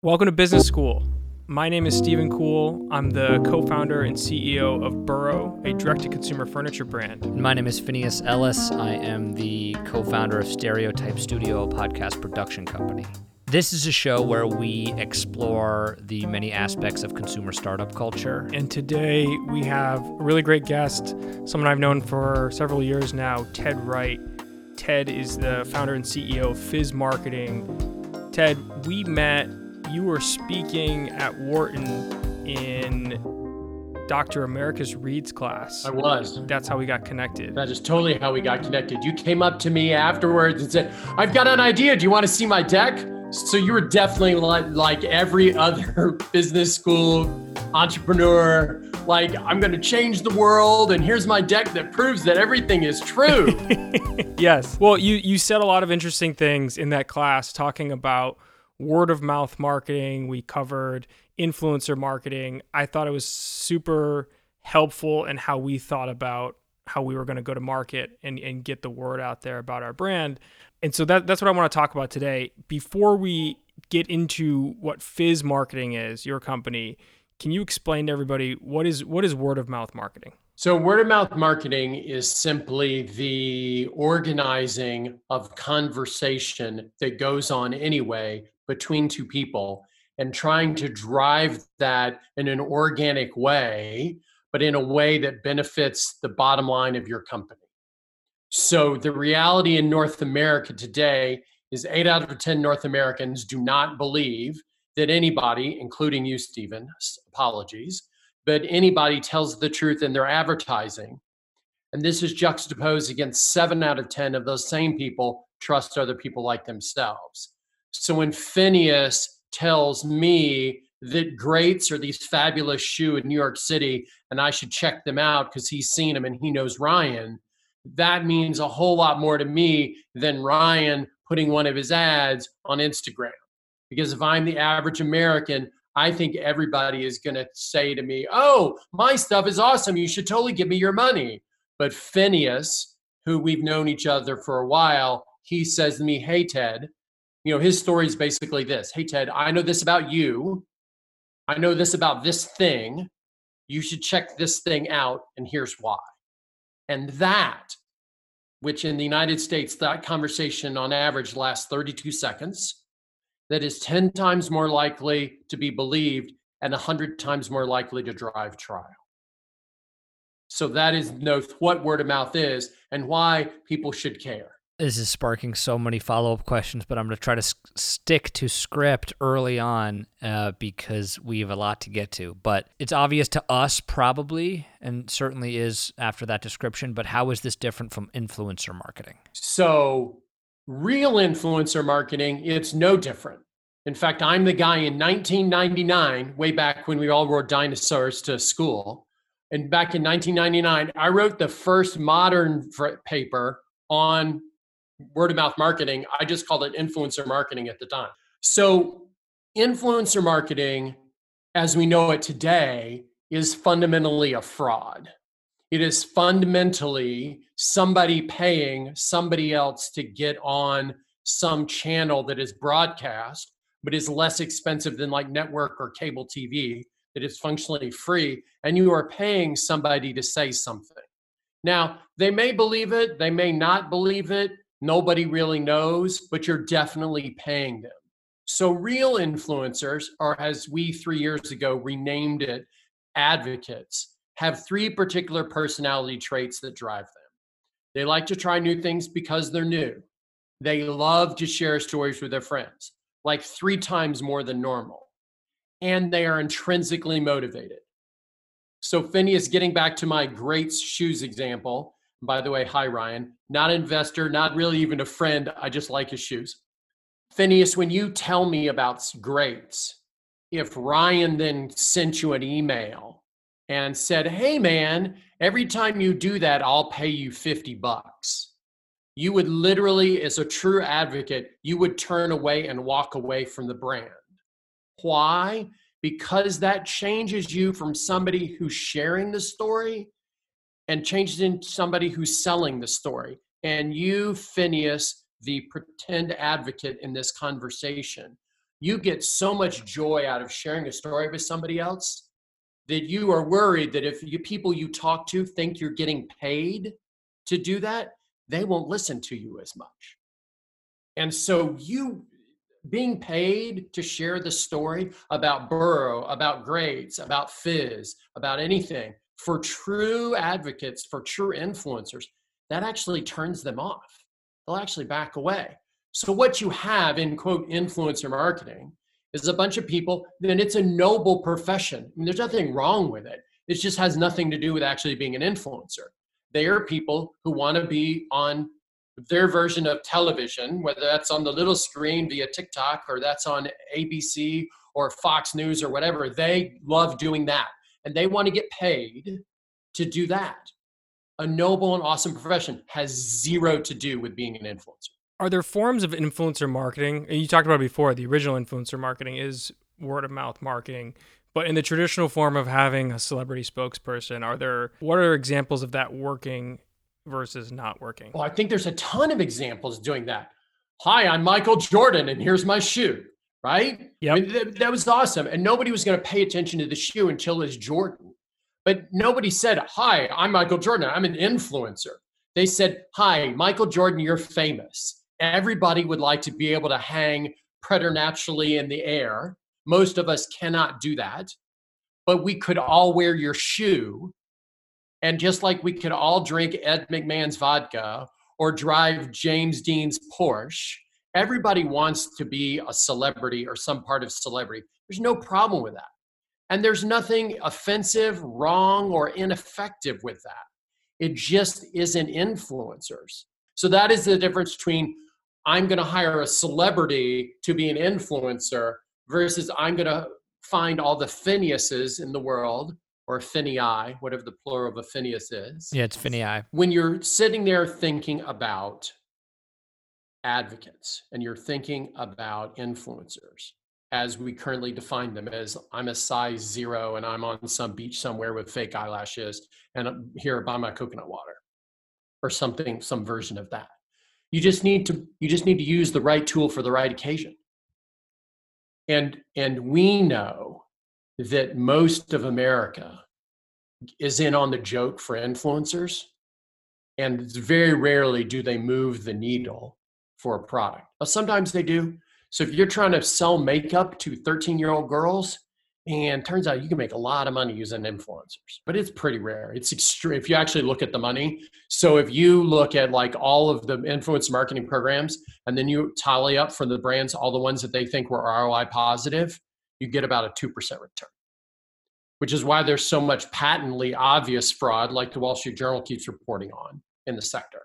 Welcome to Business School. My name is Stephen Kuhl. I'm the co founder and CEO of Burrow, a direct to consumer furniture brand. My name is Phineas Ellis. I am the co founder of Stereotype Studio, a podcast production company. This is a show where we explore the many aspects of consumer startup culture. And today we have a really great guest, someone I've known for several years now, Ted Wright. Ted is the founder and CEO of Fizz Marketing. Ted, we met you were speaking at Wharton in Dr. Americus Reed's class. I was. That's how we got connected. That is totally how we got connected. You came up to me afterwards and said, I've got an idea. Do you want to see my deck? So you were definitely like, like every other business school entrepreneur, like, I'm going to change the world. And here's my deck that proves that everything is true. yes. Well, you, you said a lot of interesting things in that class talking about word of mouth marketing. We covered influencer marketing. I thought it was super helpful in how we thought about how we were going to go to market and, and get the word out there about our brand. And so that, that's what I want to talk about today. Before we get into what Fizz Marketing is, your company, can you explain to everybody what is what is word of mouth marketing? So, word of mouth marketing is simply the organizing of conversation that goes on anyway between two people and trying to drive that in an organic way, but in a way that benefits the bottom line of your company. So, the reality in North America today is eight out of 10 North Americans do not believe that anybody, including you, Stephen, apologies, but anybody tells the truth in their advertising. And this is juxtaposed against seven out of 10 of those same people trust other people like themselves. So when Phineas tells me that greats are these fabulous shoe in New York City and I should check them out because he's seen them and he knows Ryan, that means a whole lot more to me than Ryan putting one of his ads on Instagram. Because if I'm the average American, I think everybody is going to say to me, Oh, my stuff is awesome. You should totally give me your money. But Phineas, who we've known each other for a while, he says to me, Hey, Ted, you know, his story is basically this Hey, Ted, I know this about you. I know this about this thing. You should check this thing out, and here's why. And that, which in the United States, that conversation on average lasts 32 seconds, that is 10 times more likely to be believed and 100 times more likely to drive trial. So that is know what word of mouth is and why people should care this is sparking so many follow up questions, but I'm going to try to s- stick to script early on uh, because we have a lot to get to. But it's obvious to us, probably, and certainly is after that description. But how is this different from influencer marketing? So, real influencer marketing, it's no different. In fact, I'm the guy in 1999, way back when we all wore dinosaurs to school. And back in 1999, I wrote the first modern paper on word of mouth marketing. I just called it influencer marketing at the time. So, influencer marketing, as we know it today, is fundamentally a fraud. It is fundamentally somebody paying somebody else to get on some channel that is broadcast, but is less expensive than like network or cable TV, that is functionally free, and you are paying somebody to say something. Now, they may believe it, they may not believe it, Nobody really knows, but you're definitely paying them. So, real influencers, or as we three years ago renamed it, advocates, have three particular personality traits that drive them. They like to try new things because they're new. They love to share stories with their friends, like three times more than normal. And they are intrinsically motivated. So, Phineas, getting back to my great shoes example, by the way, hi, Ryan. Not investor, not really even a friend. I just like his shoes. Phineas, when you tell me about greats, if Ryan then sent you an email and said, hey, man, every time you do that, I'll pay you 50 bucks. You would literally, as a true advocate, you would turn away and walk away from the brand. Why? Because that changes you from somebody who's sharing the story and changes into somebody who's selling the story. And you, Phineas, the pretend advocate in this conversation, you get so much joy out of sharing a story with somebody else that you are worried that if you people you talk to think you're getting paid to do that, they won't listen to you as much. And so you being paid to share the story about Burrow, about Greats, about Fizz, about anything for true advocates, for true influencers, that actually turns them off. They'll actually back away. So, what you have in quote influencer marketing is a bunch of people, then it's a noble profession. I mean, there's nothing wrong with it. It just has nothing to do with actually being an influencer. They are people who want to be on their version of television, whether that's on the little screen via TikTok or that's on ABC or Fox News or whatever. They love doing that and they want to get paid to do that. A noble and awesome profession has zero to do with being an influencer. Are there forms of influencer marketing? And You talked about before. The original influencer marketing is word of mouth marketing. But in the traditional form of having a celebrity spokesperson, are there what are examples of that working versus not working? Well, I think there's a ton of examples doing that. Hi, I'm Michael Jordan, and here's my shoe. Right? Yeah, I mean, th- that was awesome, and nobody was going to pay attention to the shoe until it's Jordan. But nobody said, "Hi, I'm Michael Jordan. I'm an influencer." They said, "Hi, Michael Jordan. You're famous." Everybody would like to be able to hang preternaturally in the air. Most of us cannot do that, but we could all wear your shoe and just like we could all drink Ed McMahon's vodka or drive James Dean's Porsche, everybody wants to be a celebrity or some part of celebrity. There's no problem with that. And there's nothing offensive, wrong, or ineffective with that. It just isn't influencers. So that is the difference between I'm going to hire a celebrity to be an influencer versus I'm going to find all the Phineases in the world or Finii, whatever the plural of a Phineas is. Yeah, it's Finii. When you're sitting there thinking about advocates and you're thinking about influencers as we currently define them as I'm a size zero and I'm on some beach somewhere with fake eyelashes and I'm here buy my coconut water or something, some version of that. You just need to you just need to use the right tool for the right occasion. And and we know that most of America is in on the joke for influencers. And very rarely do they move the needle for a product. But sometimes they do. So if you're trying to sell makeup to 13 year old girls, and turns out you can make a lot of money using influencers, but it's pretty rare. It's extreme if you actually look at the money. So if you look at like all of the influence marketing programs and then you tally up for the brands, all the ones that they think were ROI positive, you get about a 2% return which is why there's so much patently obvious fraud, like the Wall Street Journal keeps reporting on in the sector.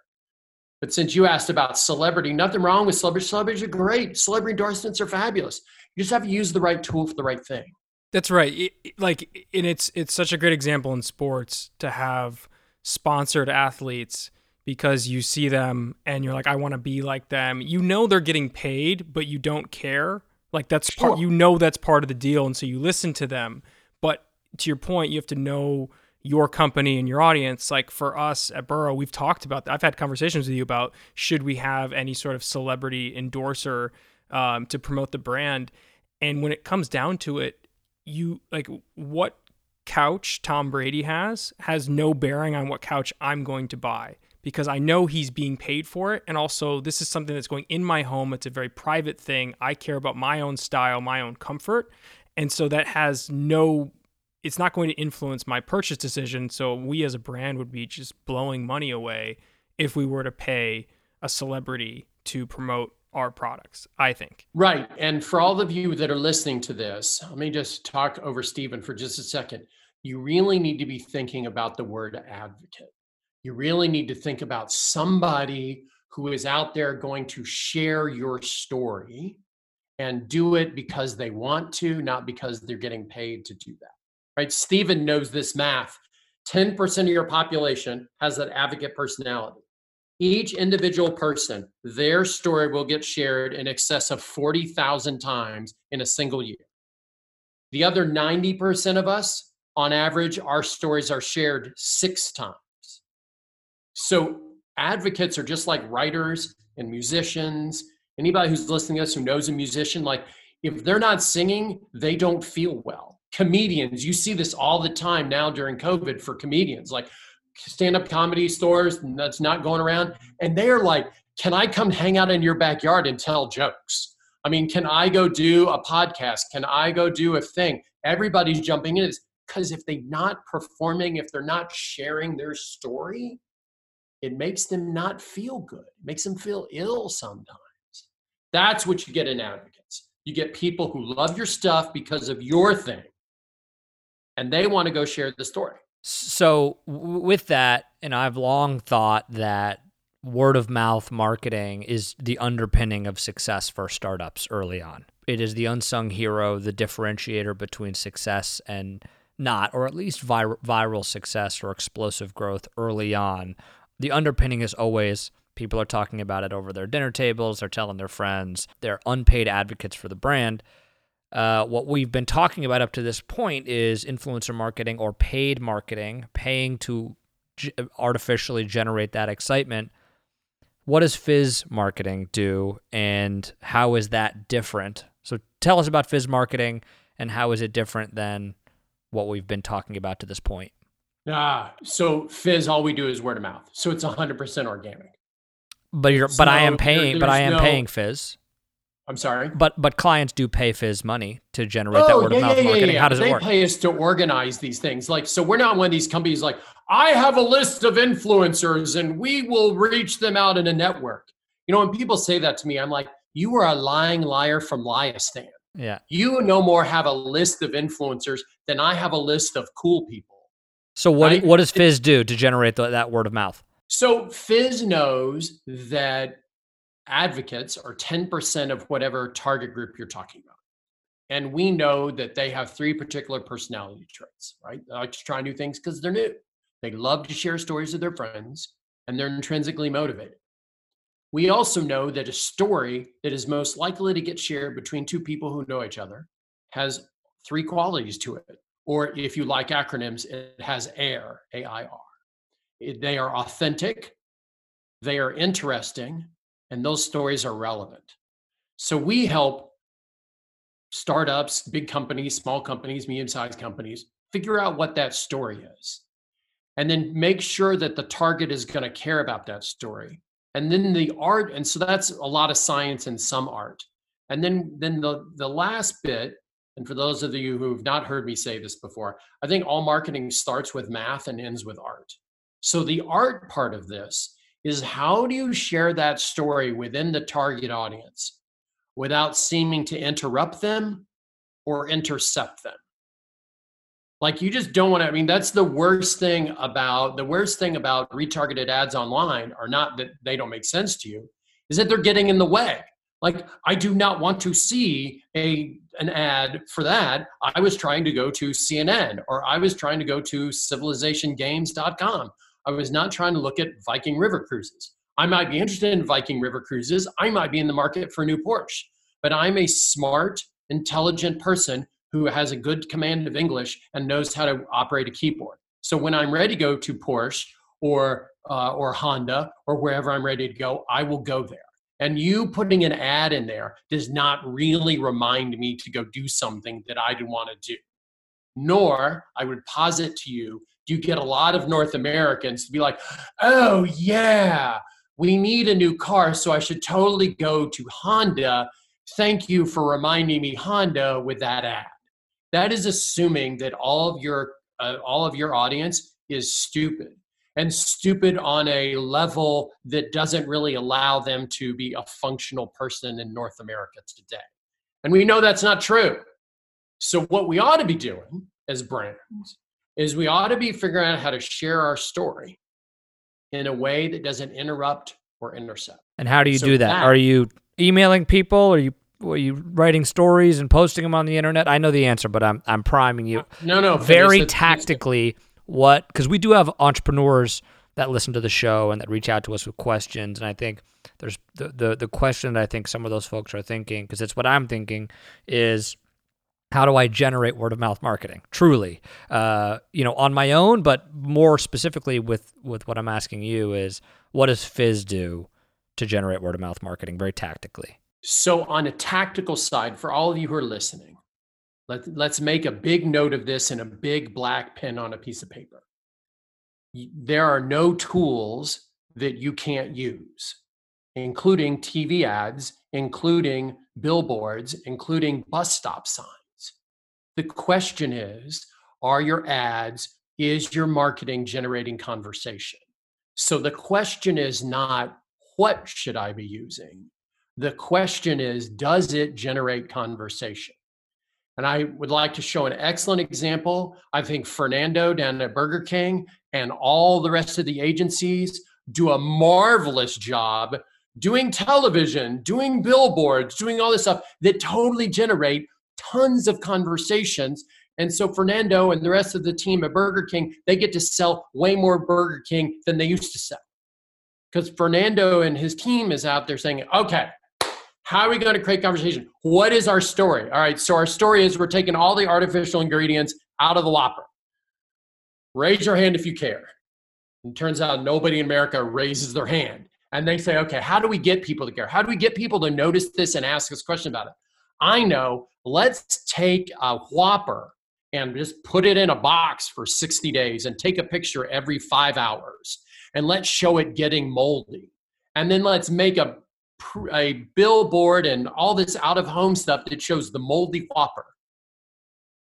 But since you asked about celebrity, nothing wrong with celebrity. Celebrities are great. Celebrity endorsements are fabulous. You just have to use the right tool for the right thing. That's right. It, like, and it's it's such a great example in sports to have sponsored athletes because you see them and you're like, I want to be like them. You know they're getting paid, but you don't care. Like that's sure. part. You know that's part of the deal, and so you listen to them. But to your point, you have to know your company and your audience. Like for us at Burrow, we've talked about that. I've had conversations with you about should we have any sort of celebrity endorser um, to promote the brand. And when it comes down to it, you like what couch Tom Brady has has no bearing on what couch I'm going to buy because I know he's being paid for it. And also, this is something that's going in my home. It's a very private thing. I care about my own style, my own comfort. And so that has no it's not going to influence my purchase decision. So we as a brand would be just blowing money away if we were to pay a celebrity to promote our products, I think. Right. And for all of you that are listening to this, let me just talk over Stephen for just a second. You really need to be thinking about the word advocate. You really need to think about somebody who is out there going to share your story and do it because they want to, not because they're getting paid to do that right? Stephen knows this math. 10% of your population has that advocate personality. Each individual person, their story will get shared in excess of 40,000 times in a single year. The other 90% of us, on average, our stories are shared six times. So advocates are just like writers and musicians. Anybody who's listening to us who knows a musician, like if they're not singing, they don't feel well. Comedians, you see this all the time now during COVID for comedians, like stand up comedy stores that's not going around. And they're like, can I come hang out in your backyard and tell jokes? I mean, can I go do a podcast? Can I go do a thing? Everybody's jumping in because if they're not performing, if they're not sharing their story, it makes them not feel good. It makes them feel ill sometimes. That's what you get in advocates. You get people who love your stuff because of your thing, and they want to go share the story. So, with that, and I've long thought that word of mouth marketing is the underpinning of success for startups early on. It is the unsung hero, the differentiator between success and not, or at least vir- viral success or explosive growth early on. The underpinning is always people are talking about it over their dinner tables, they're telling their friends, they're unpaid advocates for the brand. Uh, what we've been talking about up to this point is influencer marketing or paid marketing, paying to g- artificially generate that excitement what does fizz marketing do and how is that different? So tell us about fizz marketing and how is it different than what we've been talking about to this point? Ah, so fizz, all we do is word of mouth. So it's 100% organic. But you're, so but I am paying, but I am no, paying fizz. I'm sorry. But but clients do pay Fizz money to generate oh, that word yeah, of mouth yeah, marketing. Yeah, How does they it work? They pay us to organize these things. Like so, we're not one of these companies like I have a list of influencers and we will reach them out in a network. You know, when people say that to me, I'm like, you are a lying liar from Liastan. Yeah. You no more have a list of influencers than I have a list of cool people. So what right? what does Fizz do to generate the, that word of mouth? So Fizz knows that advocates are 10% of whatever target group you're talking about. And we know that they have three particular personality traits, right? They like to try new things because they're new. They love to share stories with their friends and they're intrinsically motivated. We also know that a story that is most likely to get shared between two people who know each other has three qualities to it. Or if you like acronyms, it has AIR, A I R. They are authentic, they are interesting, and those stories are relevant. So we help startups, big companies, small companies, medium sized companies figure out what that story is. And then make sure that the target is going to care about that story. And then the art, and so that's a lot of science and some art. And then then the the last bit, and for those of you who've not heard me say this before, I think all marketing starts with math and ends with art. So the art part of this is how do you share that story within the target audience without seeming to interrupt them or intercept them? Like you just don't want to. I mean, that's the worst thing about the worst thing about retargeted ads online are not that they don't make sense to you, is that they're getting in the way. Like I do not want to see a an ad for that. I was trying to go to CNN or I was trying to go to civilizationgames.com I was not trying to look at Viking River cruises. I might be interested in Viking River cruises. I might be in the market for a new Porsche, but I'm a smart, intelligent person who has a good command of English and knows how to operate a keyboard. So when I'm ready to go to Porsche or uh, or Honda or wherever I'm ready to go, I will go there. And you putting an ad in there does not really remind me to go do something that I do want to do. Nor I would posit to you you get a lot of North Americans to be like, oh, yeah, we need a new car, so I should totally go to Honda. Thank you for reminding me, Honda, with that ad. That is assuming that all of your uh, all of your audience is stupid and stupid on a level that doesn't really allow them to be a functional person in North America today. And we know that's not true. So what we ought to be doing as brands is we ought to be figuring out how to share our story in a way that doesn't interrupt or intercept. And how do you so do that? that? Are you emailing people? Are you are you writing stories and posting them on the internet? I know the answer, but I'm I'm priming you. Uh, no, no. Very tactically, what? Because we do have entrepreneurs that listen to the show and that reach out to us with questions, and I think there's the the, the question that I think some of those folks are thinking because it's what I'm thinking is how do I generate word of mouth marketing? Truly, uh, you know, on my own, but more specifically with with what I'm asking you is, what does Fizz do to generate word of mouth marketing very tactically? So, on a tactical side, for all of you who are listening, let, let's make a big note of this in a big black pen on a piece of paper. There are no tools that you can't use, including TV ads, including billboards, including bus stop signs. The question is are your ads, is your marketing generating conversation? So the question is not what should I be using? The question is, does it generate conversation? And I would like to show an excellent example. I think Fernando down at Burger King and all the rest of the agencies do a marvelous job doing television, doing billboards, doing all this stuff that totally generate tons of conversations. And so Fernando and the rest of the team at Burger King, they get to sell way more Burger King than they used to sell. Because Fernando and his team is out there saying, okay, how are we going to create conversation? What is our story? All right, so our story is we're taking all the artificial ingredients out of the Whopper. Raise your hand if you care. And turns out nobody in America raises their hand. And they say, okay, how do we get people to care? How do we get people to notice this and ask us questions about it? I know, let's take a Whopper and just put it in a box for 60 days and take a picture every five hours. And let's show it getting moldy. And then let's make a a billboard and all this out of home stuff that shows the moldy whopper.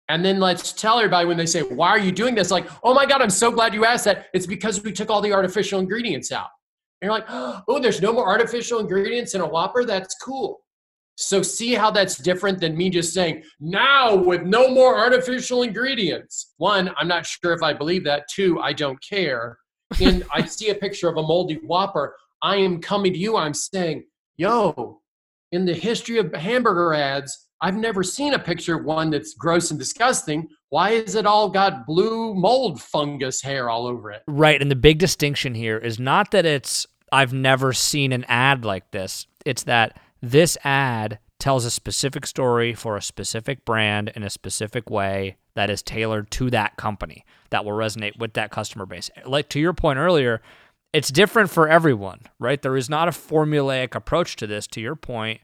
And then let's tell everybody when they say, Why are you doing this? Like, oh my God, I'm so glad you asked that. It's because we took all the artificial ingredients out. And you're like, Oh, there's no more artificial ingredients in a Whopper? That's cool. So, see how that's different than me just saying, Now with no more artificial ingredients. One, I'm not sure if I believe that. Two, I don't care. And I see a picture of a moldy Whopper. I am coming to you. I'm saying, yo, in the history of hamburger ads, I've never seen a picture of one that's gross and disgusting. Why is it all got blue mold fungus hair all over it? Right. And the big distinction here is not that it's, I've never seen an ad like this. It's that this ad tells a specific story for a specific brand in a specific way that is tailored to that company that will resonate with that customer base. Like to your point earlier, it's different for everyone, right? There is not a formulaic approach to this. To your point,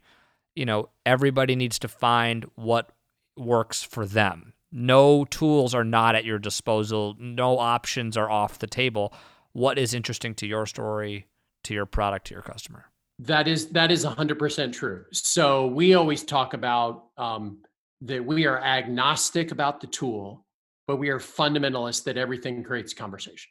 you know, everybody needs to find what works for them. No tools are not at your disposal. No options are off the table. What is interesting to your story, to your product, to your customer? That is that is 100% true. So we always talk about um, that we are agnostic about the tool, but we are fundamentalists that everything creates conversation.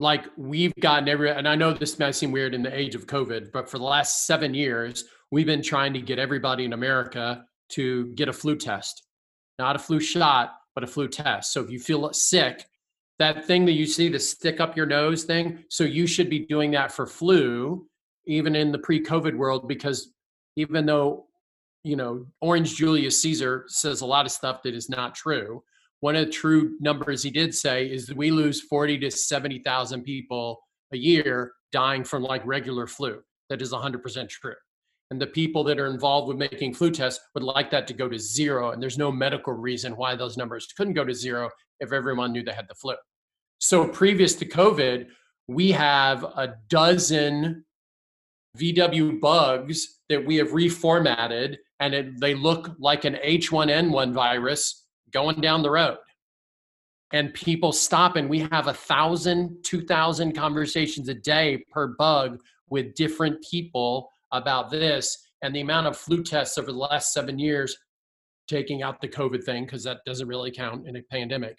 Like we've gotten every and i know this might seem weird in the age of covid but for the last seven years we've been trying to get everybody in america to get a flu test. Not a flu shot but a flu test. So if you feel sick that thing that you see the stick up your nose thing so you should be doing that for flu even in the pre-covid world because even though you know orange julius caesar says a lot of stuff that is not true one of the true numbers he did say is that we lose 40 to 70,000 people a year dying from like regular flu. That is 100% true. And the people that are involved with making flu tests would like that to go to zero. And there's no medical reason why those numbers couldn't go to zero if everyone knew they had the flu. So, previous to COVID, we have a dozen VW bugs that we have reformatted, and it, they look like an H1N1 virus going down the road. And people stop and we have a thousand two thousand conversations a day per bug with different people about this and the amount of flu tests over the last seven years taking out the covid thing because that doesn't really count in a pandemic.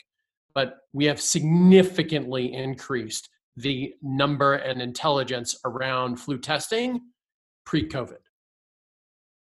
But we have significantly increased the number and intelligence around flu testing pre-covid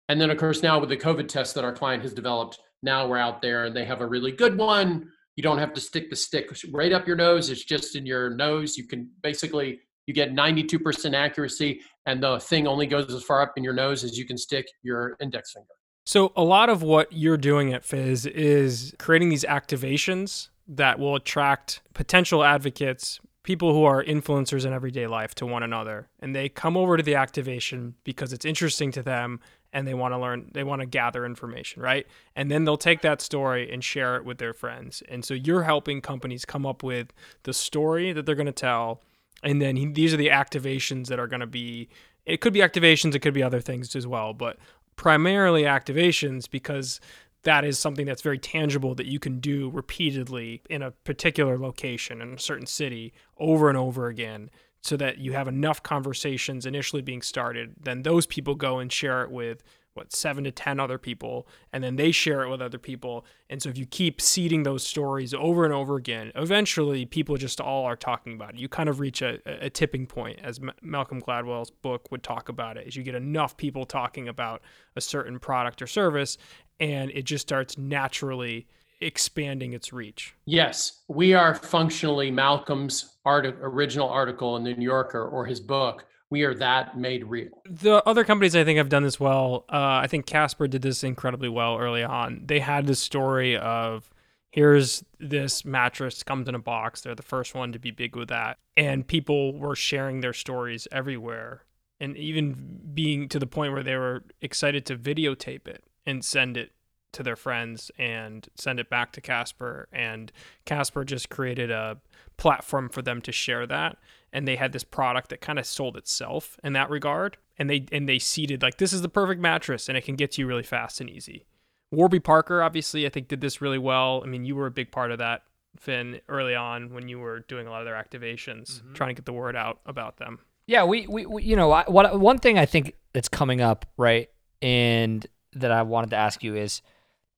and then of course now with the covid test that our client has developed now we're out there and they have a really good one. You don't have to stick the stick right up your nose. It's just in your nose. You can basically you get 92% accuracy and the thing only goes as far up in your nose as you can stick your index finger. So a lot of what you're doing at Fizz is creating these activations that will attract potential advocates, people who are influencers in everyday life to one another. And they come over to the activation because it's interesting to them and they want to learn they want to gather information right and then they'll take that story and share it with their friends and so you're helping companies come up with the story that they're going to tell and then he, these are the activations that are going to be It could be activations, it could be other things as well, but primarily activations because that is something that's very tangible that you can do repeatedly in a particular location in a certain city over and over again so that you have enough conversations initially being started. Then those people go and share it with what seven to ten other people and then they share it with other people. And so if you keep seeding those stories over and over again eventually people just all are talking about it. You kind of reach a, a tipping point as M- malcolm gladwell's book would talk about it as you get enough people talking about a certain product or service and it just starts naturally expanding its reach. Yes, we are functionally Malcolm's art- original article in the New Yorker or his book. We are that made real. The other companies I think have done this well. Uh, I think Casper did this incredibly well early on. They had this story of here's this mattress comes in a box. They're the first one to be big with that, and people were sharing their stories everywhere, and even being to the point where they were excited to videotape it and send it to their friends and send it back to Casper. And Casper just created a platform for them to share that. And they had this product that kind of sold itself in that regard. And they and they seeded like this is the perfect mattress and it can get to you really fast and easy. Warby Parker obviously I think did this really well. I mean, you were a big part of that, Finn, early on when you were doing a lot of their activations, mm-hmm. trying to get the word out about them. Yeah, we, we, we you know, I, what one thing I think that's coming up, right? And that I wanted to ask you is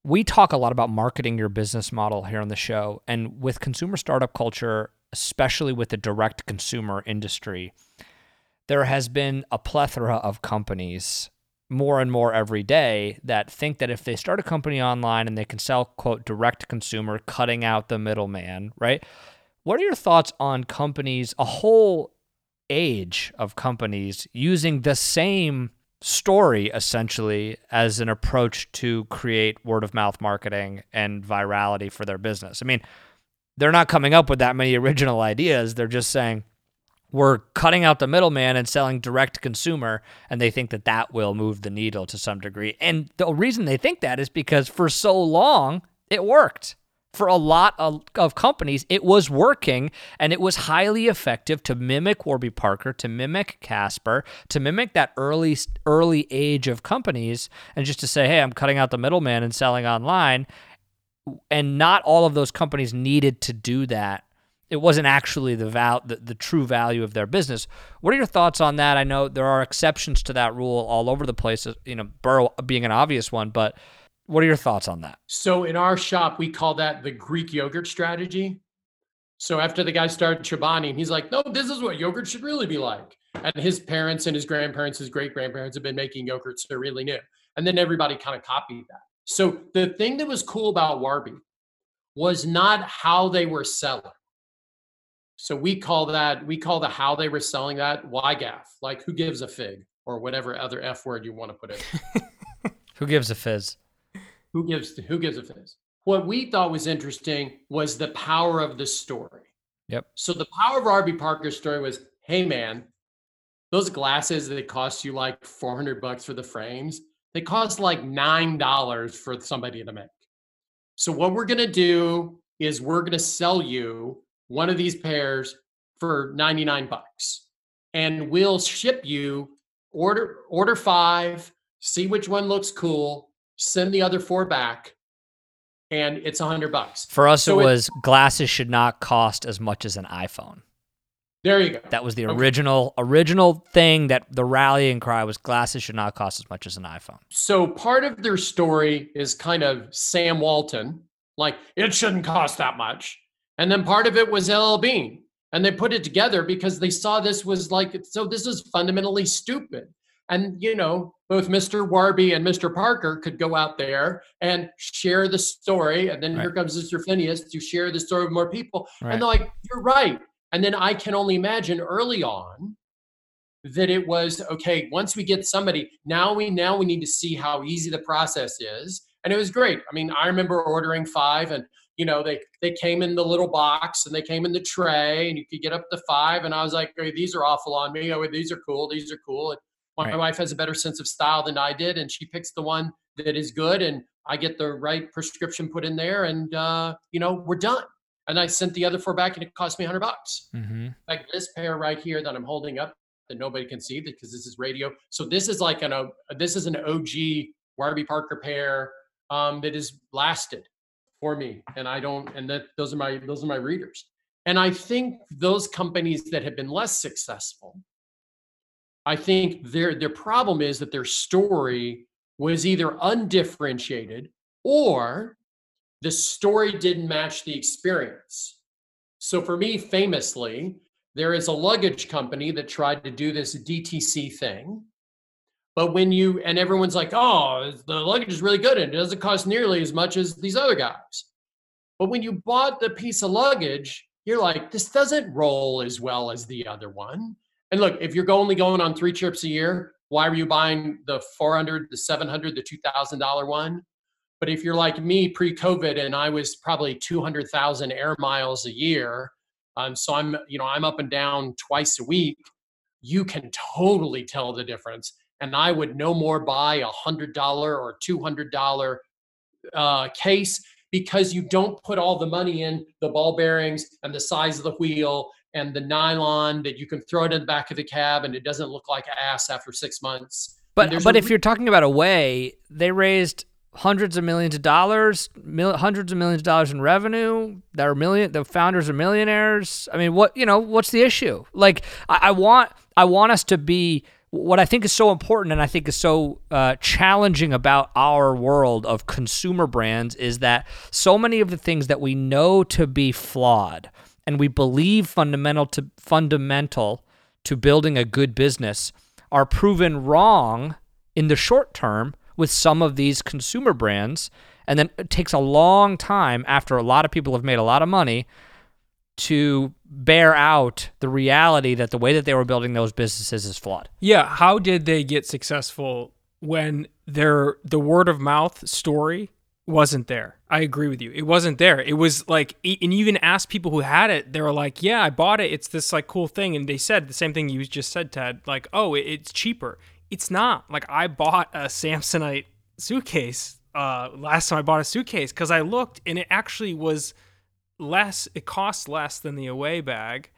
we talk a lot about marketing your business model here on the show. And with consumer startup culture, especially with the direct consumer industry, there has been a plethora of companies more and more every day that think that if they start a company online and they can sell, quote, direct consumer, cutting out the middleman, right? What are your thoughts on companies, a whole age of companies using the same story essentially as an approach to create word of mouth marketing and virality for their business. I mean, they're not coming up with that many original ideas. They're just saying, we're cutting out the middleman and selling direct to consumer and they think that that will move the needle to some degree and the reason they think that is because for so long it worked for a lot of, of, companies, it was working and it was highly effective to mimic Warby Parker, to mimic Casper, to mimic that early early age of companies, and just to say, hey, I'm cutting out the middleman and selling online. And not all of those companies needed to do that. It wasn't actually the val the, the true value of their business. What are your thoughts on that? I know there are exceptions to that rule all over the place, you know, Burrow being an obvious one, but what are your thoughts on that? So in our shop, we call that the Greek yogurt strategy. So after the guy started Chobani, he's like, no, this is what yogurt should really be like. And his parents and his grandparents, his great grandparents have been making yogurts. so they're really new. And then everybody kind of copied that. So the thing that was cool about Warby was not how they were selling. So we call that, we call the how they were selling that YGAF, like who gives a fig or whatever other F word you want to put in. who gives a fizz? Who gives who gives a fizz? What we thought was interesting was the power of the story. Yep. So the power of Warby Parker's story was, hey man, those glasses that cost you like 400 bucks for the frames, they cost like $9 for somebody to make. So what we're going to do is we're going to sell you one of these pairs for 99 bucks and we'll ship you order order 5, see which one looks cool, send the other four back, and it's a hundred bucks. For us, so it was it, glasses should not cost as much as an iPhone. There you go. That was the okay. original original thing that the rallying cry was glasses should not cost as much as an iPhone. So part of their story is kind of Sam Walton, like it shouldn't cost that much. And then part of it was LL Bean. And they put it together because they saw this was like so this is fundamentally stupid. And, you know, both Mr. Warby and Mr. Parker could go out there and share the story. And then right. here comes Mr. Phineas to share the story with more people. Right. And they're like, you're right. And then I can only imagine early on that it was okay once we get somebody now we now we need to see how easy the process is and it was great i mean i remember ordering five and you know they they came in the little box and they came in the tray and you could get up to five and i was like hey, these are awful on me oh these are cool these are cool and my right. wife has a better sense of style than I did, and she picks the one that is good, and I get the right prescription put in there, and uh, you know we're done. And I sent the other four back, and it cost me hundred bucks. Mm-hmm. Like this pair right here that I'm holding up that nobody can see because this is radio. So this is like an uh, this is an OG Warby Parker pair um, that has lasted for me, and I don't. And that those are my those are my readers. And I think those companies that have been less successful, I think their their problem is that their story was either undifferentiated or the story didn't match the experience. So for me, famously, there is a luggage company that tried to do this DTC thing. But when you, and everyone's like, oh, the luggage is really good and it doesn't cost nearly as much as these other guys. But when you bought the piece of luggage, you're like, this doesn't roll as well as the other one. And look, if you're only going on three trips a year, why were you buying the 400, the 700, the $2,000 one? But if you're like me pre-COVID and I was probably 200,000 air miles a year, um, so I'm, you know, I'm up and down twice a week, you can totally tell the difference. And I would no more buy a hundred dollar or two hundred dollar uh, case because you don't put all the money in the ball bearings and the size of the wheel and the nylon that you can throw it in the back of the cab and it doesn't look like ass after six months. But but if you're talking about Away, they raised hundreds of millions of dollars, mil- hundreds of millions of dollars in revenue. They're million. The founders are millionaires. I mean, what you know? What's the issue? Like, I, I want I want us to be what I think is so important and I think is so uh, challenging about our world of consumer brands is that so many of the things that we know to be flawed and we believe fundamental to fundamental to building a good business are proven wrong in the short term with some of these consumer brands. And then it takes a long time after a lot of people have made a lot of money to bear out the reality that the way that they were building those businesses is flawed. Yeah, how did they get successful when their the word of mouth story wasn't there? I agree with you. It wasn't there. It was like and you even asked people who had it, they were like, "Yeah, I bought it. It's this like cool thing." And they said the same thing you just said, Ted, like, "Oh, it's cheaper." it's not like I bought a Samsonite suitcase uh, last time I bought a suitcase because I looked and it actually was less. It cost less than the away bag,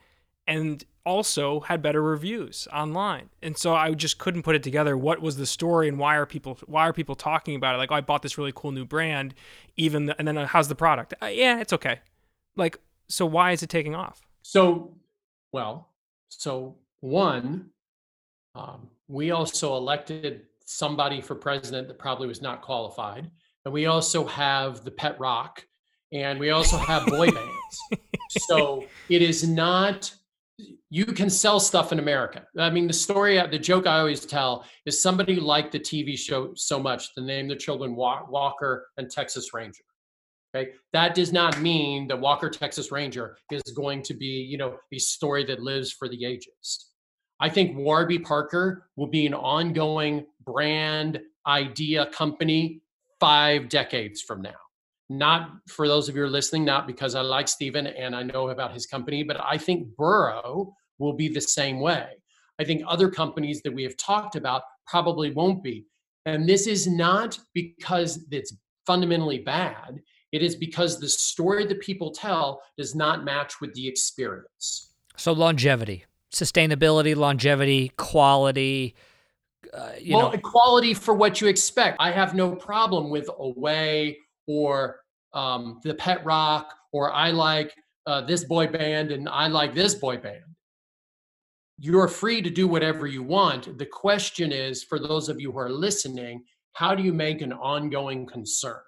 and also had better reviews online. And so I just couldn't put it together. What was the story and why are people why are people talking about it? Like, oh, I bought this really cool new brand. Even the, and then uh, how's the product? Uh, yeah, it's okay. Like, so why is it taking off? So, well, so one, um, we also elected somebody for president that probably was not qualified. And we also have the pet rock and we also have boy bands. So it is not, you can sell stuff in America. I mean, the story, the joke I always tell is somebody liked the TV show so much to name the children Walker and Texas Ranger. Okay. That does not mean that Walker Texas Ranger is going to be, you know, a story that lives for the ages. I think Warby Parker will be an ongoing brand idea company five decades from now. Not for those of you who are listening, not because I like Stephen and I know about his company, but I think Burrow will be the same way. I think other companies that we have talked about probably won't be. And this is not because it's fundamentally bad. It is because the story that people tell does not match with the experience. So, longevity sustainability, longevity, quality. Uh, you well, know. quality for what you expect. I have no problem with Away or um, the Pet Rock or I like uh, this boy band and I like this boy band. You're free to do whatever you want. The question is for those of you who are listening, how do you make an ongoing concern?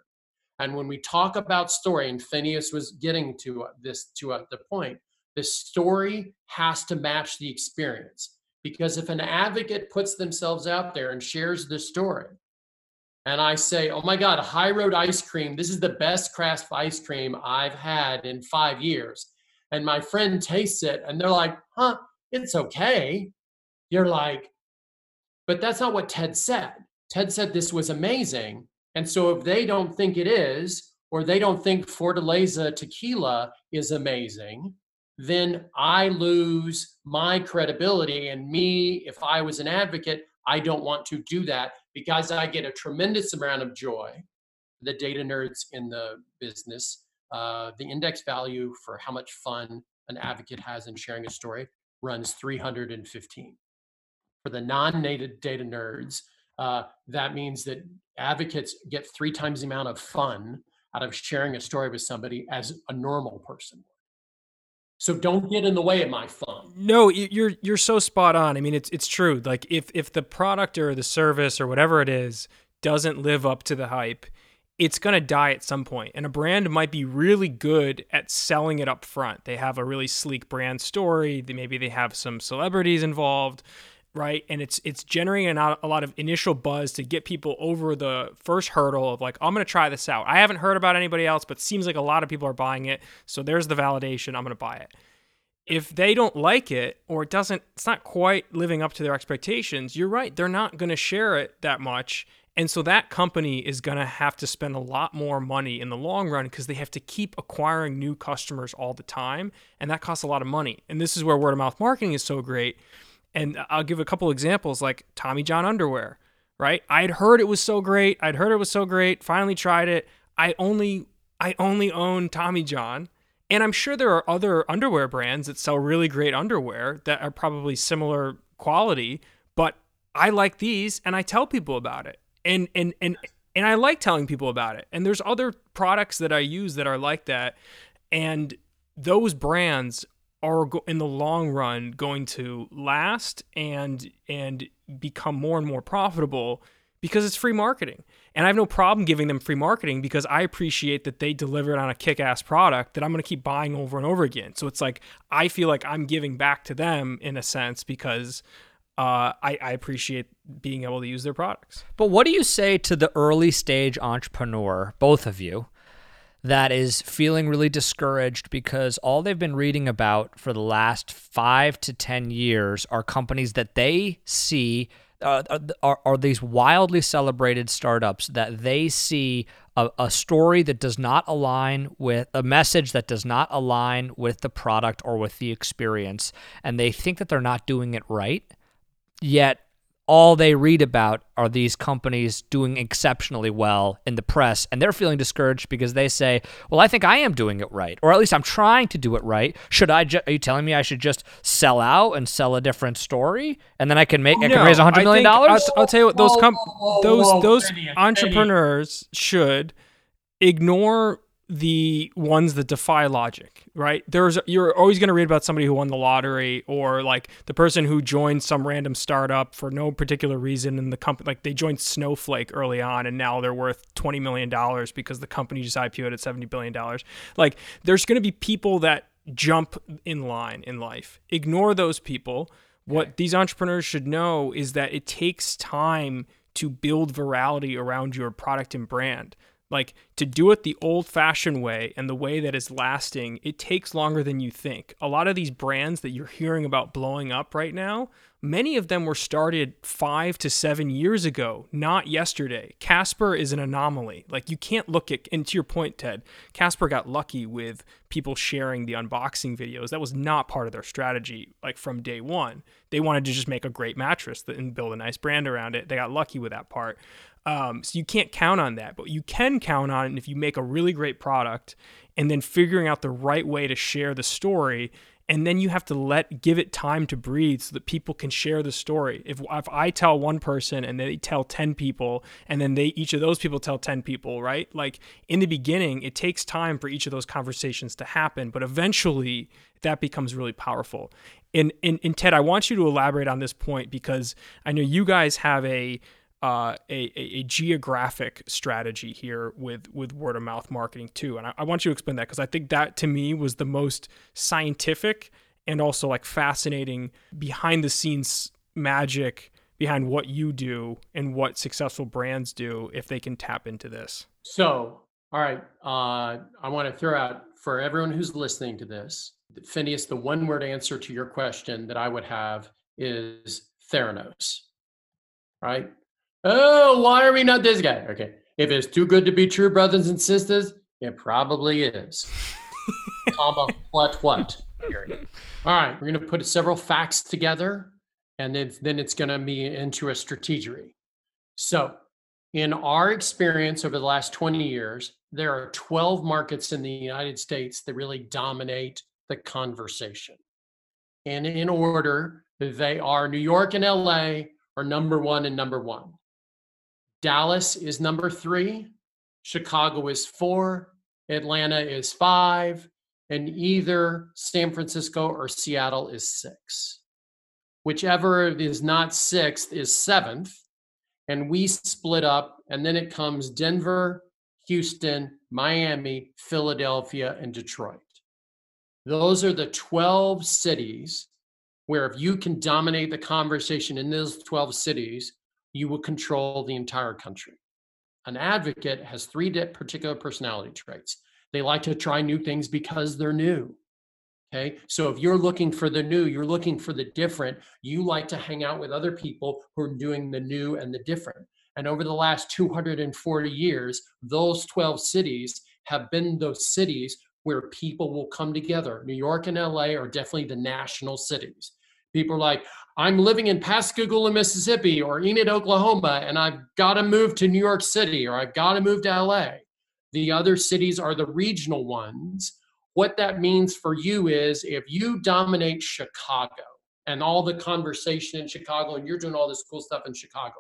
And when we talk about story, and Phineas was getting to this to uh, the point, the story has to match the experience. Because if an advocate puts themselves out there and shares the story, and I say, oh my God, High Road ice cream, this is the best craft ice cream I've had in five years. And my friend tastes it and they're like, huh, it's okay. You're like, but that's not what Ted said. Ted said this was amazing. And so if they don't think it is, or they don't think Fortaleza tequila is amazing, then I lose my credibility. And me, if I was an advocate, I don't want to do that because I get a tremendous amount of joy. The data nerds in the business, uh, the index value for how much fun an advocate has in sharing a story runs 315. for the non-native data nerds, uh, that means that advocates get three times the amount of fun out of sharing a story with somebody as a normal person. So don't get in the way of my fun. No, you're you're so spot on. I mean, it's it's true. Like if if the product or the service or whatever it is doesn't live up to the hype, it's going to die at some point. And a brand might be really good at selling it up front. They have a really sleek brand story. Maybe they have some celebrities involved right? And it's it's generating a lot of initial buzz to get people over the first hurdle of like, I'm going to try this out. I haven't heard about anybody else, but seems like a lot of people are buying it. So there's the validation. I'm going to buy it. If they don't like it or it doesn't, it's not quite living up to their expectations. You're right. They're not going to share it that much. And so that company is going to have to spend a lot more money in the long run because they have to keep acquiring new customers all the time. And that costs a lot of money. And this is where word of mouth marketing is so great and I'll give a couple examples like Tommy John underwear, right? I'd heard it was so great. I'd heard it was so great. Finally tried it. I only I only own Tommy John. And I'm sure there are other underwear brands that sell really great underwear that are probably similar quality, but I like these and I tell people about it. And and and and I like telling people about it. And there's other products that I use that are like that. And those brands are in the long run going to last and and become more and more profitable because it's free marketing. And I have no problem giving them free marketing because I appreciate that they delivered on a kick-ass product that I'm going to keep buying over and over again. So it's like I feel like I'm giving back to them in a sense because uh, I, I appreciate being able to use their products. But what do you say to the early stage entrepreneur, both of you, that is feeling really discouraged because all they've been reading about for the last five to 10 years are companies that they see uh, are, are these wildly celebrated startups that they see a, a story that does not align with a message that does not align with the product or with the experience. And they think that they're not doing it right. Yet all they read about are these companies doing exceptionally well in the press and they're feeling discouraged because they say well i think i am doing it right or at least i'm trying to do it right. Should i ju- are you telling me i should just sell out and sell a different story and then i can make no, i can raise a hundred million dollars? I'll, I'll, tell you what those com- those those entrepreneurs should ignore the ones that defy logic, right? There's you're always going to read about somebody who won the lottery or like the person who joined some random startup for no particular reason and the company like they joined Snowflake early on and now they're worth 20 million dollars because the company just IPO'd at 70 billion dollars. Like there's going to be people that jump in line in life. Ignore those people. What okay. these entrepreneurs should know is that it takes time to build virality around your product and brand. Like to do it the old fashioned way and the way that is lasting, it takes longer than you think. A lot of these brands that you're hearing about blowing up right now, many of them were started five to seven years ago, not yesterday. Casper is an anomaly. Like you can't look at, and to your point, Ted, Casper got lucky with people sharing the unboxing videos. That was not part of their strategy, like from day one. They wanted to just make a great mattress and build a nice brand around it. They got lucky with that part. Um, so you can't count on that, but you can count on it if you make a really great product and then figuring out the right way to share the story. And then you have to let give it time to breathe so that people can share the story. If if I tell one person and they tell 10 people and then they each of those people tell 10 people, right? Like in the beginning, it takes time for each of those conversations to happen, but eventually that becomes really powerful. And, and, and Ted, I want you to elaborate on this point because I know you guys have a uh, a, a, geographic strategy here with with word of mouth marketing too. And I, I want you to explain that because I think that to me was the most scientific and also like fascinating behind the scenes magic behind what you do and what successful brands do if they can tap into this. So, all right, uh, I want to throw out for everyone who's listening to this, Phineas, the one word answer to your question that I would have is Theranos, right? Oh, why are we not this guy? Okay. If it's too good to be true, brothers and sisters, it probably is. Comma, what, what? All right, we're going to put several facts together, and then, then it's going to be into a strategy. So, in our experience over the last 20 years, there are 12 markets in the United States that really dominate the conversation. And in order, They are New York and LA are number one and number one. Dallas is number three. Chicago is four. Atlanta is five. And either San Francisco or Seattle is six. Whichever is not sixth is seventh. And we split up. And then it comes Denver, Houston, Miami, Philadelphia, and Detroit. Those are the 12 cities where if you can dominate the conversation in those 12 cities, you will control the entire country. An advocate has three particular personality traits. They like to try new things because they're new. Okay. So if you're looking for the new, you're looking for the different, you like to hang out with other people who are doing the new and the different. And over the last 240 years, those 12 cities have been those cities where people will come together. New York and LA are definitely the national cities. People are like, I'm living in Pascagoula, Mississippi or Enid, Oklahoma, and I've got to move to New York City or I've got to move to LA. The other cities are the regional ones. What that means for you is if you dominate Chicago and all the conversation in Chicago and you're doing all this cool stuff in Chicago,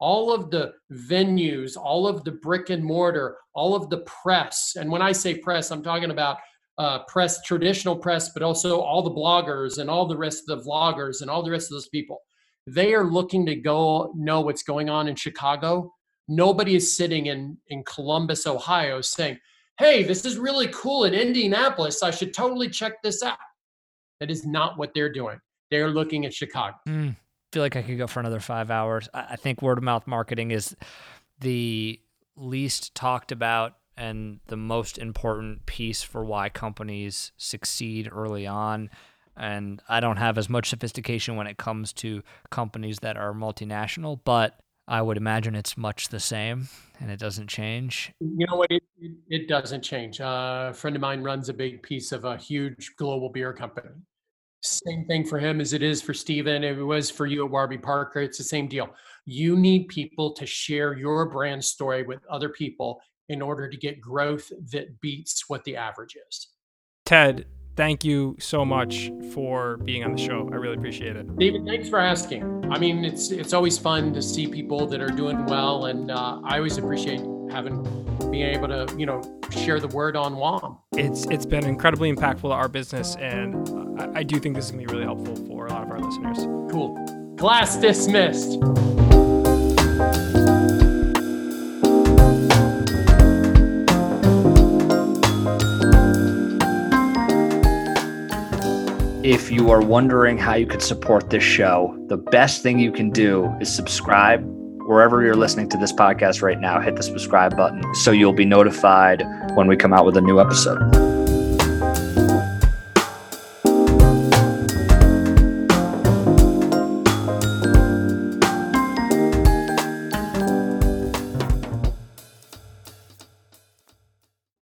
all of the venues, all of the brick and mortar, all of the press. And when I say press, I'm talking about uh, press, traditional press, but also all the bloggers and all the rest of the vloggers and all the rest of those people. They are looking to go know what's going on in Chicago. Nobody is sitting in, in Columbus, Ohio saying, hey, this is really cool in Indianapolis. I should totally check this out. That is not what they're doing. They're looking at Chicago. Mm feel like I could go for another five hours. I think word of mouth marketing is the least talked about and the most important piece for why companies succeed early on. And I don't have as much sophistication when it comes to companies that are multinational, but I would imagine it's much the same and it doesn't change. You know what? It, it, doesn't change. Uh, a friend of mine runs a big piece of a huge global beer company. Same thing for him as it is for Steven. It was for you at Warby Parker. It's the same deal. You need people to share your brand story with other people in order to get growth that beats what the average is. Ted, thank you so much for being on the show. I really appreciate it. David, thanks for asking. I mean, it's it's always fun to see people that are doing well, and uh, I always appreciate having being able to you know share the word on WOM. It's it's been incredibly impactful to our business, and I, I do think this is gonna be really helpful for a lot of our listeners. Cool. Class dismissed. If you are wondering how you could support this show, the best thing you can do is subscribe wherever you're listening to this podcast right now. Hit the subscribe button so you'll be notified when we come out with a new episode.